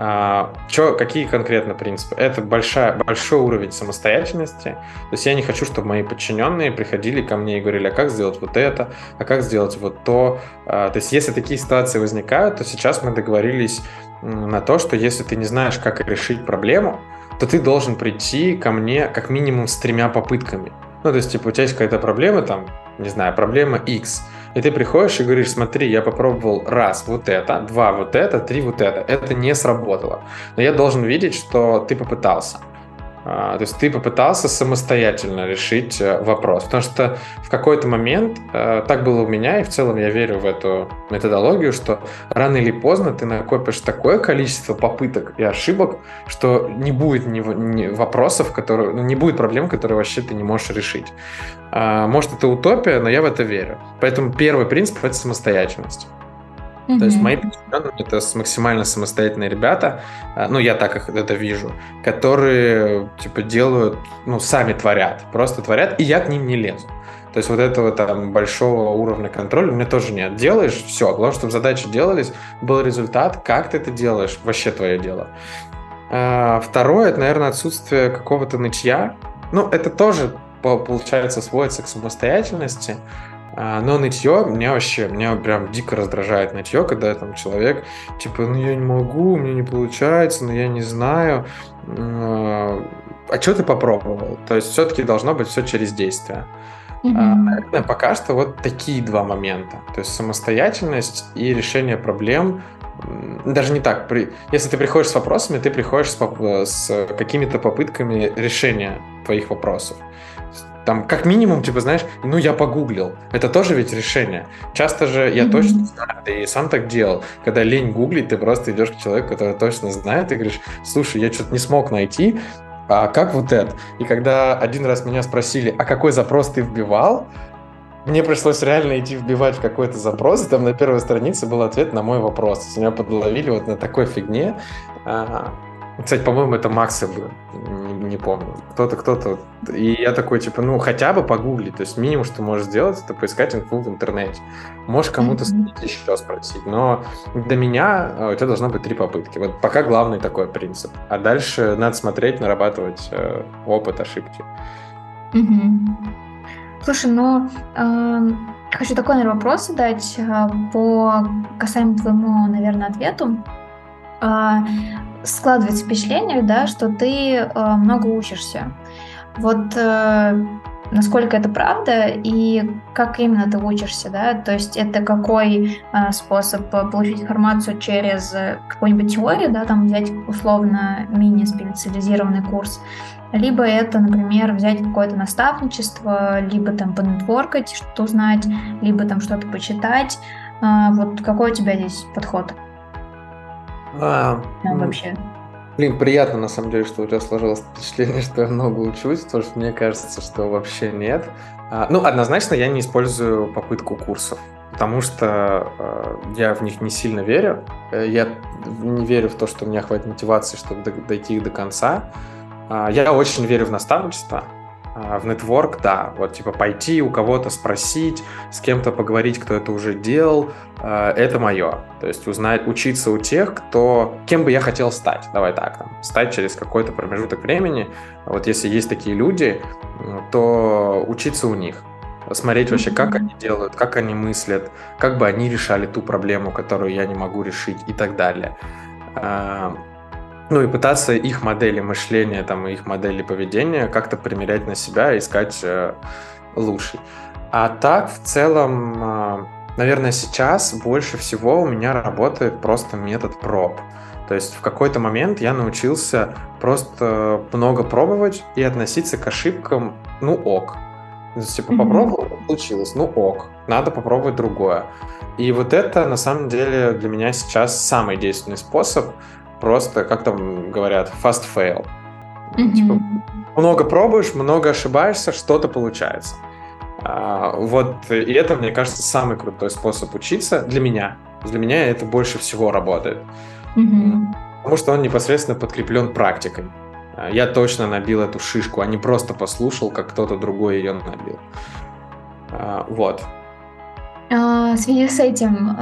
А, чё, какие конкретно принципы? Это большая, большой уровень самостоятельности. То есть я не хочу, чтобы мои подчиненные приходили ко мне и говорили, а как сделать вот это, а как сделать вот то. А, то есть если такие ситуации возникают, то сейчас мы договорились на то, что если ты не знаешь, как решить проблему, то ты должен прийти ко мне как минимум с тремя попытками. Ну, то есть, типа, у тебя есть какая-то проблема, там, не знаю, проблема X – и ты приходишь и говоришь, смотри, я попробовал раз вот это, два вот это, три вот это. Это не сработало. Но я должен видеть, что ты попытался. А, то есть ты попытался самостоятельно решить э, вопрос. Потому что в какой-то момент, э, так было у меня, и в целом я верю в эту методологию, что рано или поздно ты накопишь такое количество попыток и ошибок, что не будет вопросов, которые, ну, не будет проблем, которые вообще ты не можешь решить. А, может, это утопия, но я в это верю. Поэтому первый принцип — это самостоятельность. Mm-hmm. То есть мои подчиненные это максимально самостоятельные ребята, а, ну я так их это вижу, которые типа делают, ну сами творят, просто творят, и я к ним не лезу. То есть вот этого там большого уровня контроля у меня тоже нет. Делаешь, все. Главное, чтобы задачи делались, был результат. Как ты это делаешь, вообще твое дело. А, второе, это, наверное, отсутствие какого-то нытья. Ну, это тоже, получается, сводится к самостоятельности. А, но нытье меня вообще, меня прям дико раздражает нытье, когда там человек, типа, ну я не могу, мне не получается, но я не знаю. А, а что ты попробовал? То есть все-таки должно быть все через действие. Mm-hmm. Наверное, пока что вот такие два момента. То есть самостоятельность и решение проблем даже не так. При... Если ты приходишь с вопросами, ты приходишь с, с какими-то попытками решения твоих вопросов. Там, как минимум, типа, знаешь, ну, я погуглил. Это тоже ведь решение. Часто же я mm-hmm. точно знаю, ты и сам так делал. Когда лень гуглить, ты просто идешь к человеку, который точно знает, и говоришь, слушай, я что-то не смог найти, а как вот это? И когда один раз меня спросили, а какой запрос ты вбивал, мне пришлось реально идти вбивать в какой-то запрос, и там на первой странице был ответ на мой вопрос. Меня подловили вот на такой фигне. А, кстати, по-моему, это Макса был, не, не помню. Кто-то, кто-то. И я такой, типа, ну, хотя бы погуглить. То есть минимум, что можешь сделать, это поискать инфу в интернете. Можешь кому-то mm-hmm. еще спросить. Но для меня э, у тебя должно быть три попытки. Вот пока главный такой принцип. А дальше надо смотреть, нарабатывать э, опыт ошибки. Mm-hmm. Слушай, ну, э, хочу такой, наверное, вопрос задать э, по касаемо твоему, наверное, ответу. Э, складывается впечатление, да, что ты э, много учишься. Вот э, насколько это правда и как именно ты учишься, да, то есть это какой э, способ получить информацию через какую-нибудь теорию, да, там взять условно мини-специализированный курс, либо это, например, взять какое-то наставничество, либо там понетворкать, что узнать, либо там что-то почитать. А, вот какой у тебя здесь подход? А, вообще. Блин, приятно на самом деле, что у тебя сложилось впечатление, что я много учусь, потому что мне кажется, что вообще нет. А, ну, однозначно я не использую попытку курсов, потому что э, я в них не сильно верю. Э, я не верю в то, что у меня хватит мотивации, чтобы дойти их до конца. А, я очень верю в наставничество, в нетворк, да, вот типа пойти у кого-то спросить, с кем-то поговорить, кто это уже делал, а, это мое. То есть узнать, учиться у тех, кто, кем бы я хотел стать, давай так, там, стать через какой-то промежуток времени. Вот если есть такие люди, то учиться у них смотреть вообще, как они делают, как они мыслят, как бы они решали ту проблему, которую я не могу решить и так далее ну и пытаться их модели мышления, там, их модели поведения как-то примерять на себя и искать э, лучший. А так, в целом, э, наверное, сейчас больше всего у меня работает просто метод проб. То есть в какой-то момент я научился просто много пробовать и относиться к ошибкам, ну ок. То есть, типа, mm-hmm. попробовал, получилось, ну ок, надо попробовать другое. И вот это, на самом деле, для меня сейчас самый действенный способ просто, как там говорят, fast fail. Mm-hmm. Типа, много пробуешь, много ошибаешься, что-то получается. А, вот, и это, мне кажется, самый крутой способ учиться для меня. Для меня это больше всего работает. Mm-hmm. Потому что он непосредственно подкреплен практикой. А, я точно набил эту шишку, а не просто послушал, как кто-то другой ее набил. А, вот. А, в связи с этим,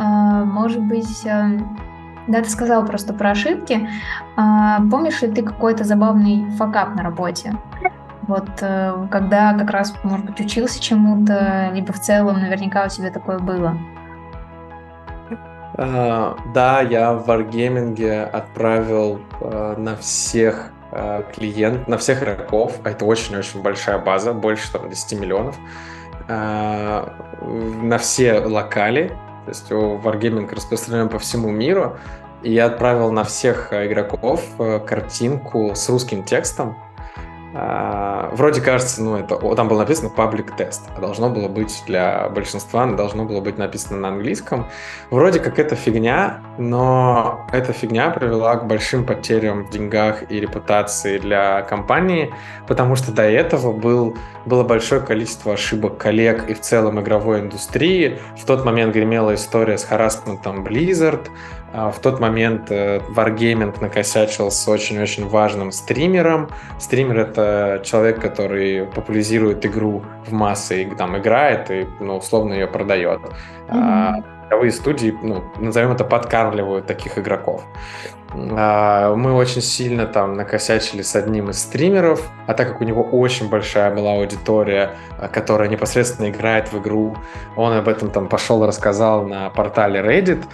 может быть, эм, да, ты сказал просто про ошибки. А, помнишь ли ты какой-то забавный факап на работе? Вот э, когда как раз, может быть, учился чему-то, либо в целом наверняка у тебя такое было. Uh, да, я в Wargaming отправил uh, на всех uh, клиент, на всех игроков, а это очень-очень большая база, больше там 10 миллионов, на все локали то есть Wargaming распространен по всему миру. И я отправил на всех игроков э, картинку с русским текстом, вроде кажется, ну, это, там было написано public test, а должно было быть для большинства, должно было быть написано на английском. Вроде как это фигня, но эта фигня привела к большим потерям в деньгах и репутации для компании, потому что до этого был, было большое количество ошибок коллег и в целом игровой индустрии. В тот момент гремела история с харасментом Blizzard, а, в тот момент э, Wargaming накосячил с очень-очень важным стримером. Стример — это человек, который популяризирует игру в массы, и там играет и, ну, условно, ее продает. Mm-hmm. А игровые студии, ну, назовем это, подкармливают таких игроков. А, мы очень сильно там накосячили с одним из стримеров, а так как у него очень большая была аудитория, которая непосредственно играет в игру, он об этом там пошел и рассказал на портале Reddit, а,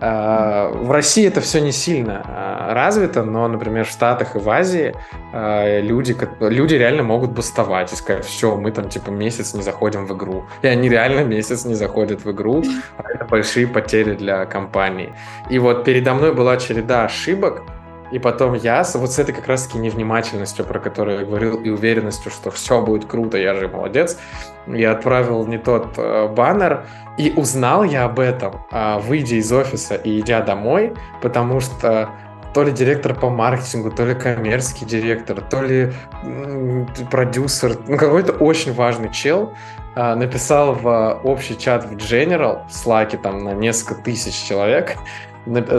в России это все не сильно а, развито, но, например, в Штатах и в Азии а, люди, люди реально могут бастовать и сказать, все, мы там типа месяц не заходим в игру. И они реально месяц не заходят в игру, а это большие потери для компании. И вот передо мной была череда ошибок, и потом я вот с этой как раз-таки невнимательностью, про которую я говорил, и уверенностью, что все будет круто, я же молодец, я отправил не тот э, баннер, и узнал я об этом, э, выйдя из офиса и идя домой, потому что то ли директор по маркетингу, то ли коммерческий директор, то ли продюсер, ну какой-то очень важный чел, а, написал в общий чат в General, в Slack там на несколько тысяч человек,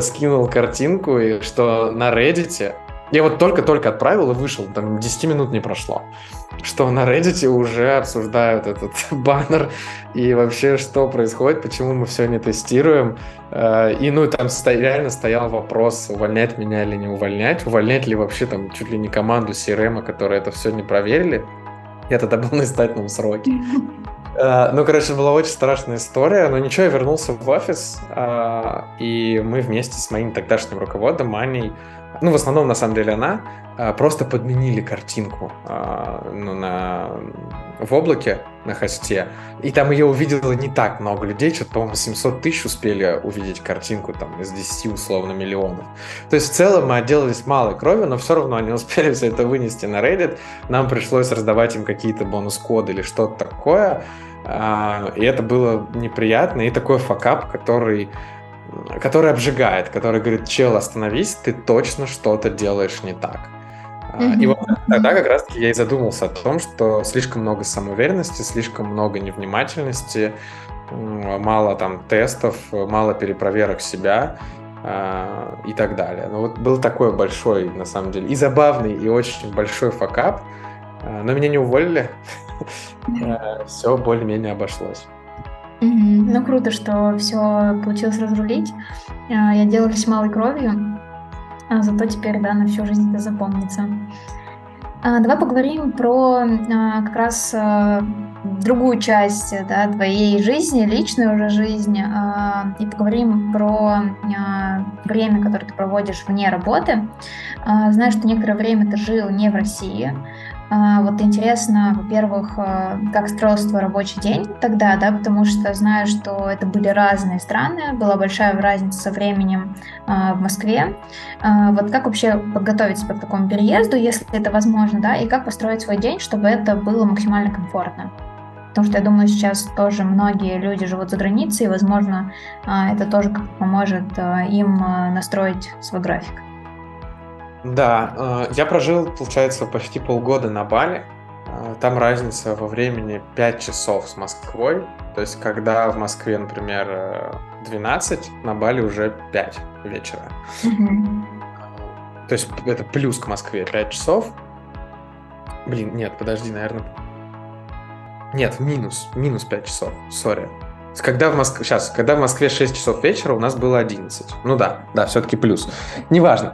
скинул картинку, и что на Reddit я вот только-только отправил и вышел, там 10 минут не прошло. Что на Reddit уже обсуждают этот баннер и вообще что происходит, почему мы все не тестируем. Э, и ну там реально стоял вопрос, увольнять меня или не увольнять, увольнять ли вообще там чуть ли не команду CRM, которая это все не проверили. Я тогда был на испытательном сроке. Э, ну, короче, была очень страшная история, но ничего, я вернулся в офис, э, и мы вместе с моим тогдашним руководом, Аней, ну, в основном, на самом деле, она, а, просто подменили картинку а, ну, на, в облаке, на хосте, и там ее увидело не так много людей, что-то, по-моему, 700 тысяч успели увидеть картинку там из 10 условно миллионов. То есть в целом мы отделались малой кровью, но все равно они успели все это вынести на Reddit, нам пришлось раздавать им какие-то бонус-коды или что-то такое, а, и это было неприятно, и такой факап, который который обжигает, который говорит, чел, остановись, ты точно что-то делаешь не так. Mm-hmm. И вот тогда как раз-таки я и задумался о том, что слишком много самоуверенности, слишком много невнимательности, мало там тестов, мало перепроверок себя а, и так далее. Ну вот был такой большой, на самом деле, и забавный, и очень большой факап, а, но меня не уволили, все более-менее обошлось. Ну, круто, что все получилось разрулить. А, я делалась малой кровью, а зато теперь, да, на всю жизнь это запомнится. А, давай поговорим про а, как раз другую часть, да, твоей жизни, личную уже жизнь, а, и поговорим про время, которое ты проводишь вне работы. Знаю, что некоторое время ты жил не в России, вот интересно, во-первых, а, как строился твой рабочий день тогда, да, потому что знаю, что это были разные страны, была большая разница со временем а, в Москве. Вот как вообще подготовить себя к такому переезду, если это возможно, да, и как построить свой день, чтобы это было максимально комфортно? Потому что я думаю, сейчас тоже многие люди живут за границей, и, возможно, это тоже поможет им настроить свой график. Да, э, я прожил, получается, почти полгода на Бали. Э, там разница во времени 5 часов с Москвой. То есть, когда в Москве, например, 12, э, на Бали уже 5 вечера. То есть, это плюс к Москве 5 часов. Блин, нет, подожди, наверное... Нет, минус. Минус 5 часов. Sorry. Когда в Москве... Сейчас, когда в Москве 6 часов вечера, у нас было 11. Ну да, да, все-таки плюс. Неважно.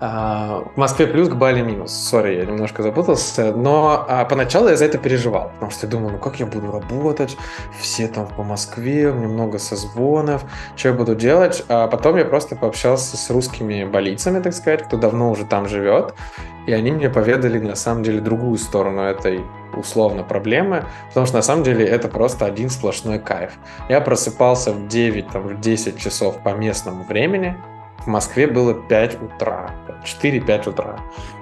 А, в Москве плюс, к Бали минус. Sorry, я немножко запутался. Но а, поначалу я за это переживал. Потому что я думал, ну как я буду работать? Все там по Москве, у меня много созвонов. Что я буду делать? А потом я просто пообщался с русскими балийцами, так сказать, кто давно уже там живет. И они мне поведали на самом деле другую сторону этой условно проблемы, потому что на самом деле это просто один сплошной кайф. Я просыпался в 9, там, в 10 часов по местному времени, в Москве было 5 утра, 4-5 утра.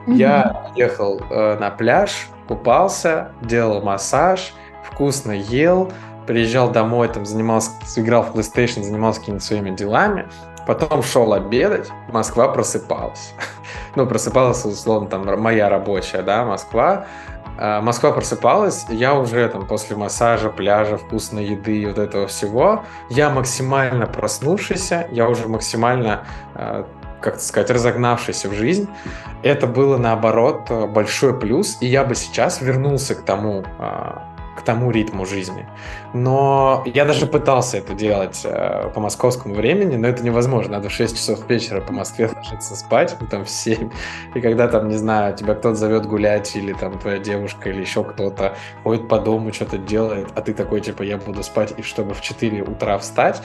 Mm-hmm. Я ехал э, на пляж, купался, делал массаж, вкусно ел, приезжал домой, там занимался, играл в PlayStation, занимался какими-то своими делами, потом шел обедать, Москва просыпалась. ну, просыпалась, условно, там, моя рабочая, да, Москва, Москва просыпалась, я уже там после массажа, пляжа, вкусной еды и вот этого всего, я максимально проснувшийся, я уже максимально, а, как сказать, разогнавшийся в жизнь. Это было, наоборот, большой плюс, и я бы сейчас вернулся к тому, а, тому ритму жизни. Но я даже пытался это делать э, по московскому времени, но это невозможно. Надо в 6 часов вечера по Москве ложиться спать, ну, там в 7. И когда там, не знаю, тебя кто-то зовет гулять, или там твоя девушка, или еще кто-то ходит по дому, что-то делает, а ты такой, типа, я буду спать, и чтобы в 4 утра встать.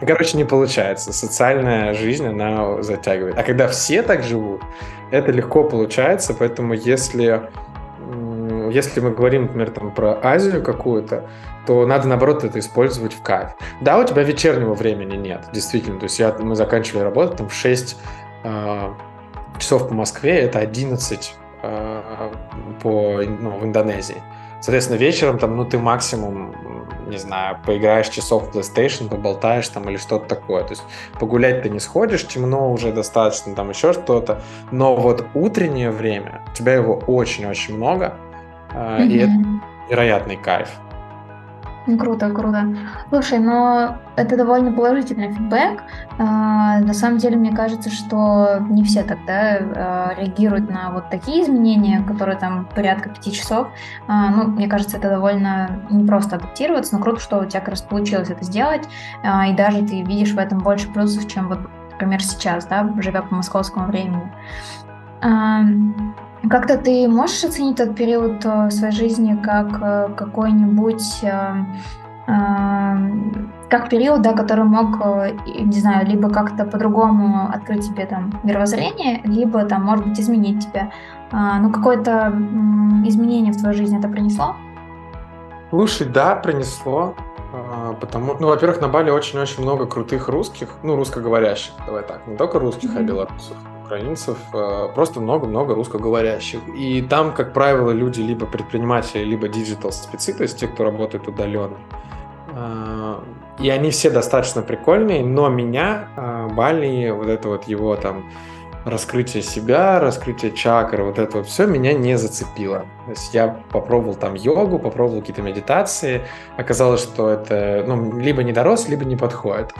Короче, не получается. Социальная жизнь, она затягивает. А когда все так живут, это легко получается, поэтому если если мы говорим, например, там, про Азию какую-то, то надо, наоборот, это использовать в кайф. Да, у тебя вечернего времени нет, действительно. То есть я, мы заканчивали работу там в 6 э, часов по Москве, это 11 э, по, ну, в Индонезии. Соответственно, вечером там, ну, ты максимум не знаю, поиграешь часов в PlayStation, поболтаешь там или что-то такое. То есть погулять ты не сходишь, темно уже достаточно, там еще что-то. Но вот утреннее время, у тебя его очень-очень много, mm-hmm. и это невероятный кайф. Круто, круто. Слушай, но это довольно положительный фидбэк. А, на самом деле, мне кажется, что не все тогда а, реагируют на вот такие изменения, которые там порядка пяти часов. А, ну, мне кажется, это довольно непросто адаптироваться, но круто, что у тебя как раз получилось это сделать, и даже ты видишь в этом больше плюсов, чем вот, например, сейчас, да, живя по московскому времени. Как-то ты можешь оценить тот период э, своей жизни как э, какой-нибудь э, как период, да, который мог, не знаю, либо как-то по-другому открыть тебе там мировоззрение, либо там, может быть, изменить тебя. Ну, какое-то изменение в твою жизнь это принесло? Слушай, да, принесло. Потому, ну, во-первых, на Бали очень-очень много крутых русских, ну, русскоговорящих, давай так, не только русских, mm-hmm. а белорусов украинцев, э, просто много-много русскоговорящих. И там, как правило, люди либо предприниматели, либо digital -спецы, то есть те, кто работает удаленно. Э, и они все достаточно прикольные, но меня э, Бали, вот это вот его там раскрытие себя, раскрытие чакр, вот это вот все меня не зацепило. То есть я попробовал там йогу, попробовал какие-то медитации, оказалось, что это ну, либо не дорос, либо не подходит.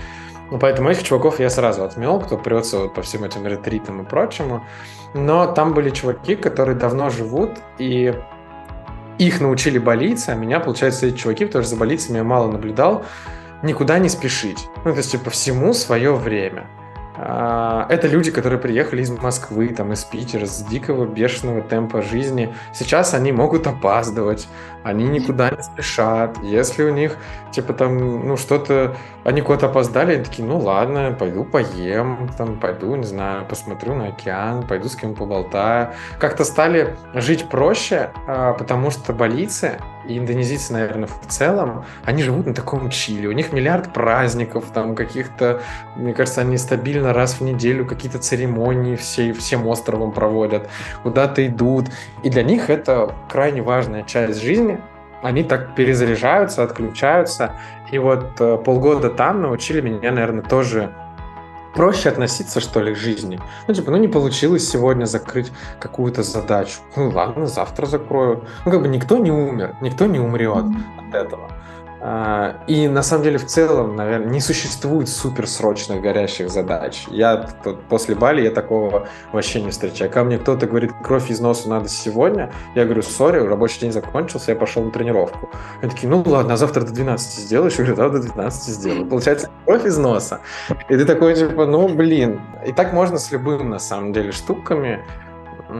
Ну, поэтому этих чуваков я сразу отмел, кто прется вот по всем этим ретритам и прочему. Но там были чуваки, которые давно живут, и их научили болиться, а меня, получается, эти чуваки, потому что за болицами я мало наблюдал, никуда не спешить. Ну, то есть, типа, всему свое время. А, это люди, которые приехали из Москвы, там, из Питера, с дикого бешеного темпа жизни. Сейчас они могут опаздывать, они никуда не спешат. Если у них, типа, там, ну, что-то, они куда-то опоздали, они такие, ну, ладно, пойду поем, там, пойду, не знаю, посмотрю на океан, пойду с кем поболтаю. Как-то стали жить проще, а, потому что болицы и индонезийцы, наверное, в целом, они живут на таком чиле. У них миллиард праздников, там, каких-то, мне кажется, они стабильно раз в неделю какие-то церемонии все, всем островом проводят, куда-то идут. И для них это крайне важная часть жизни. Они так перезаряжаются, отключаются. И вот э, полгода там научили меня, наверное, тоже проще относиться, что ли, к жизни. Ну, типа, ну, не получилось сегодня закрыть какую-то задачу. Ну, ладно, завтра закрою. Ну, как бы никто не умер, никто не умрет от этого. А, и на самом деле в целом, наверное, не существует суперсрочных горящих задач. Я после Бали я такого вообще не встречаю. Когда мне кто-то говорит, кровь из носа надо сегодня, я говорю, сори, рабочий день закончился, я пошел на тренировку. Они такие, ну ладно, а завтра до 12 сделаешь? Я говорю, да, до 12 сделаю. Получается, кровь из носа. И ты такой, типа, ну блин. И так можно с любым, на самом деле, штуками.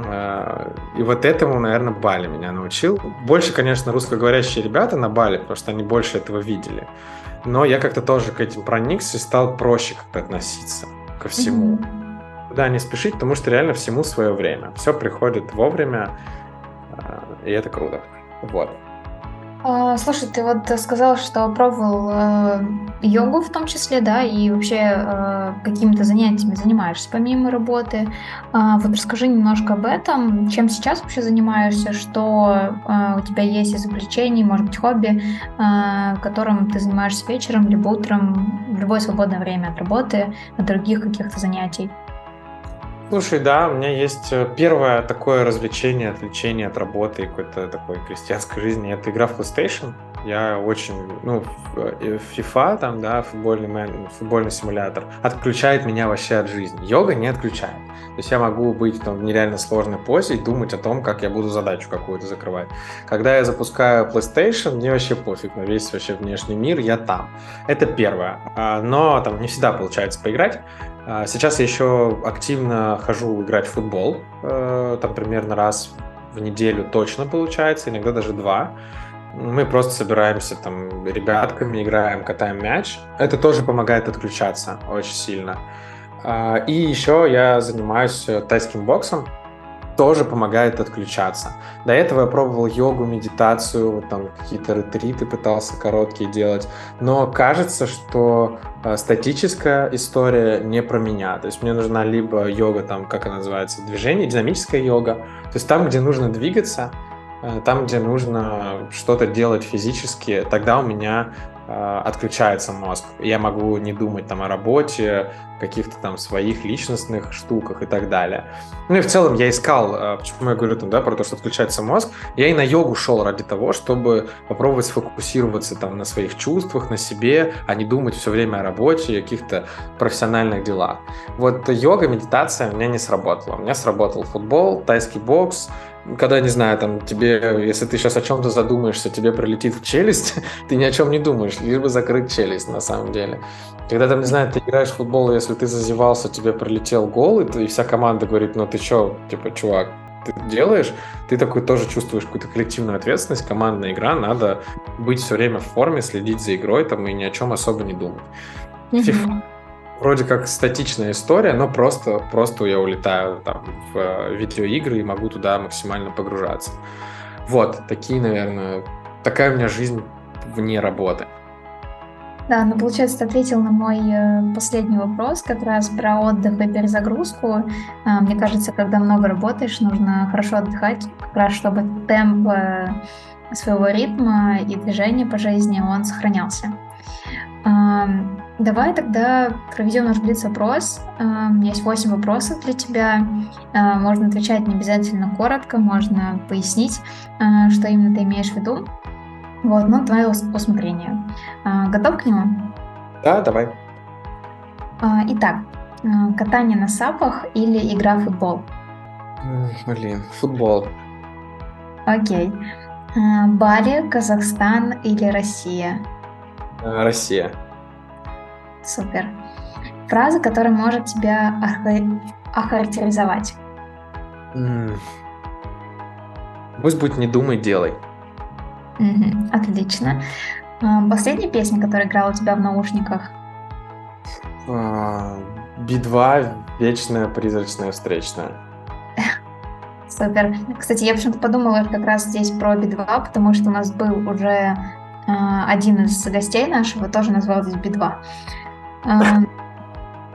Э, и вот этому, наверное, Бали меня научил. Больше, конечно, русскоговорящие ребята на Бали, потому что они больше этого видели. Но я как-то тоже к этим проникся и стал проще как-то относиться ко всему. Mm-hmm. Да, не спешить, потому что реально всему свое время. Все приходит вовремя, э, и это круто. Вот. А, слушай, ты вот сказал, что пробовал э, йогу в том числе, да, и вообще э, какими-то занятиями занимаешься помимо работы. Э, вот расскажи немножко об этом, чем сейчас вообще занимаешься, что э, у тебя есть из увлечений, может быть, хобби, э, которым ты занимаешься вечером, либо утром, в любое свободное время от работы, от других каких-то занятий. Слушай, да, у меня есть э, первое такое развлечение, отвлечение от работы и какой-то такой крестьянской жизни. Это игра в PlayStation. Я очень, ну, э, FIFA, там, да, футбольный, мен, футбольный симулятор, отключает меня вообще от жизни. Йога не отключает. То есть я могу быть там, в нереально сложной позе и думать о том, как я буду задачу какую-то закрывать. Когда я запускаю PlayStation, мне вообще пофиг на весь вообще внешний мир, я там. Это первое. А, но там не всегда получается поиграть. А, сейчас я еще активно хожу играть в футбол, э, там примерно раз в неделю точно получается, иногда даже два. Мы просто собираемся там ребятками, играем, катаем мяч. Это тоже помогает отключаться очень сильно. А, и еще я занимаюсь тайским боксом, тоже помогает отключаться. До этого я пробовал йогу, медитацию, вот там какие-то ретриты пытался короткие делать, но кажется, что э, статическая история не про меня. То есть мне нужна либо йога, там, как она называется, движение, динамическая йога, то есть там, где нужно двигаться, э, там, где нужно что-то делать физически, тогда у меня отключается мозг. Я могу не думать там о работе, каких-то там своих личностных штуках и так далее. Ну и в целом я искал, э, почему я говорю там, да, про то, что отключается мозг, я и на йогу шел ради того, чтобы попробовать сфокусироваться там на своих чувствах, на себе, а не думать все время о работе и каких-то профессиональных делах. Вот йога, медитация у меня не сработала. У меня сработал футбол, тайский бокс, когда, не знаю, там тебе, если ты сейчас о чем-то задумаешься, тебе прилетит в челюсть, ты ни о чем не думаешь, лишь бы закрыть челюсть на самом деле. Когда там, не знаю, ты играешь в футбол, если ты зазевался, тебе прилетел гол, и, ты, и вся команда говорит, ну ты чё, типа, чувак, ты делаешь, ты такой тоже чувствуешь какую-то коллективную ответственность, командная игра, надо быть все время в форме, следить за игрой там и ни о чем особо не думать. Mm-hmm вроде как статичная история, но просто, просто я улетаю там в э, видеоигры и могу туда максимально погружаться. Вот, такие, наверное, такая у меня жизнь вне работы. Да, ну получается, ты ответил на мой э, последний вопрос как раз про отдых и перезагрузку. А, мне кажется, когда много работаешь, нужно хорошо отдыхать, как раз чтобы темп э, своего ритма и движения по жизни, он сохранялся. Давай тогда проведем наш блиц-опрос. У меня есть 8 вопросов для тебя. А, можно отвечать не обязательно коротко, можно пояснить, а, что именно ты имеешь в виду. Вот, ну, твое усмотрение. А, готов к нему? Да, давай. Итак, катание на сапах или игра в футбол? Блин, футбол. Окей. Бали, Казахстан или Россия? Россия. Супер. Фраза, которая может тебя охарактеризовать. Пусть будет «не думай, делай». Отлично. А, последняя песня, которая играла у тебя в наушниках? А, Би-2 «Вечная призрачная встречная». Супер. Кстати, я почему-то подумала как раз здесь про Би-2, потому что у нас был уже один из гостей нашего, тоже назвал здесь Би-2.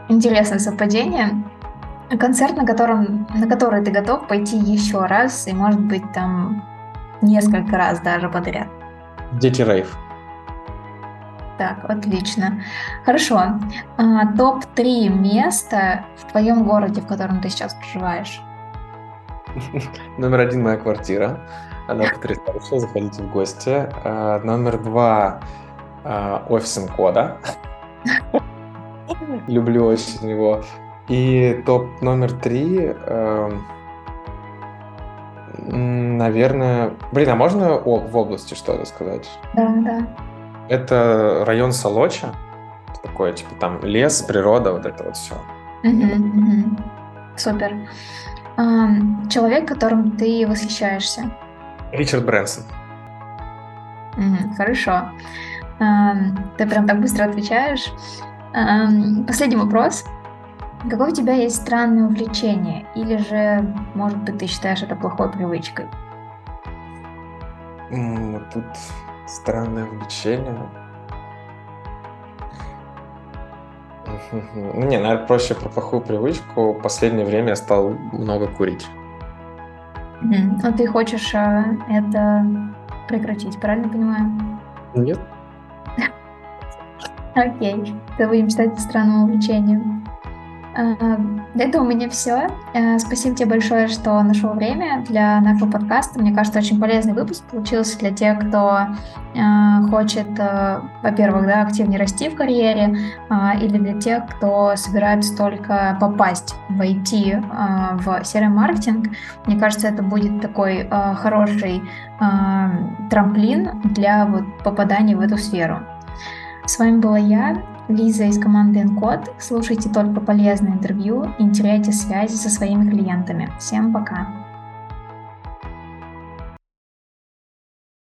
Интересное совпадение. Концерт, на котором, на который ты готов пойти еще раз и, может быть, там несколько раз даже подряд. Дети рейв. Так, отлично. Хорошо. А, Топ-3 места в твоем городе, в котором ты сейчас проживаешь? Номер один моя квартира. Она потрясающая, заходите в гости. А, номер два а, офис кода. Люблю очень его. И топ номер три, э, наверное... Блин, а можно в области что-то сказать? Да, да. Это район Солоча. Такое, типа, там лес, природа, вот это вот все. Супер. Человек, которым ты восхищаешься? Ричард Брэнсон. Хорошо. Ты прям так быстро отвечаешь. Последний вопрос. Какое у тебя есть странное увлечение? Или же, может быть, ты считаешь это плохой привычкой? Тут странное увлечение. Ну, не, наверное, проще про плохую привычку. В последнее время я стал много курить. Mm. А ты хочешь а, это прекратить, правильно понимаю? Нет. Окей, это будем считать странным увлечением. Это у меня все. Э, спасибо тебе большое, что нашел время для нашего подкаста. Мне кажется, очень полезный выпуск получился для тех, кто э, хочет, э, во-первых, да, активнее расти в карьере, или для тех, кто собирается только попасть в IT, в CRM-маркетинг. Мне кажется, это будет такой хороший трамплин для вот, попадания в эту сферу. С вами была я, Лиза из команды Encode. Слушайте только полезные интервью и теряйте связи со своими клиентами. Всем пока!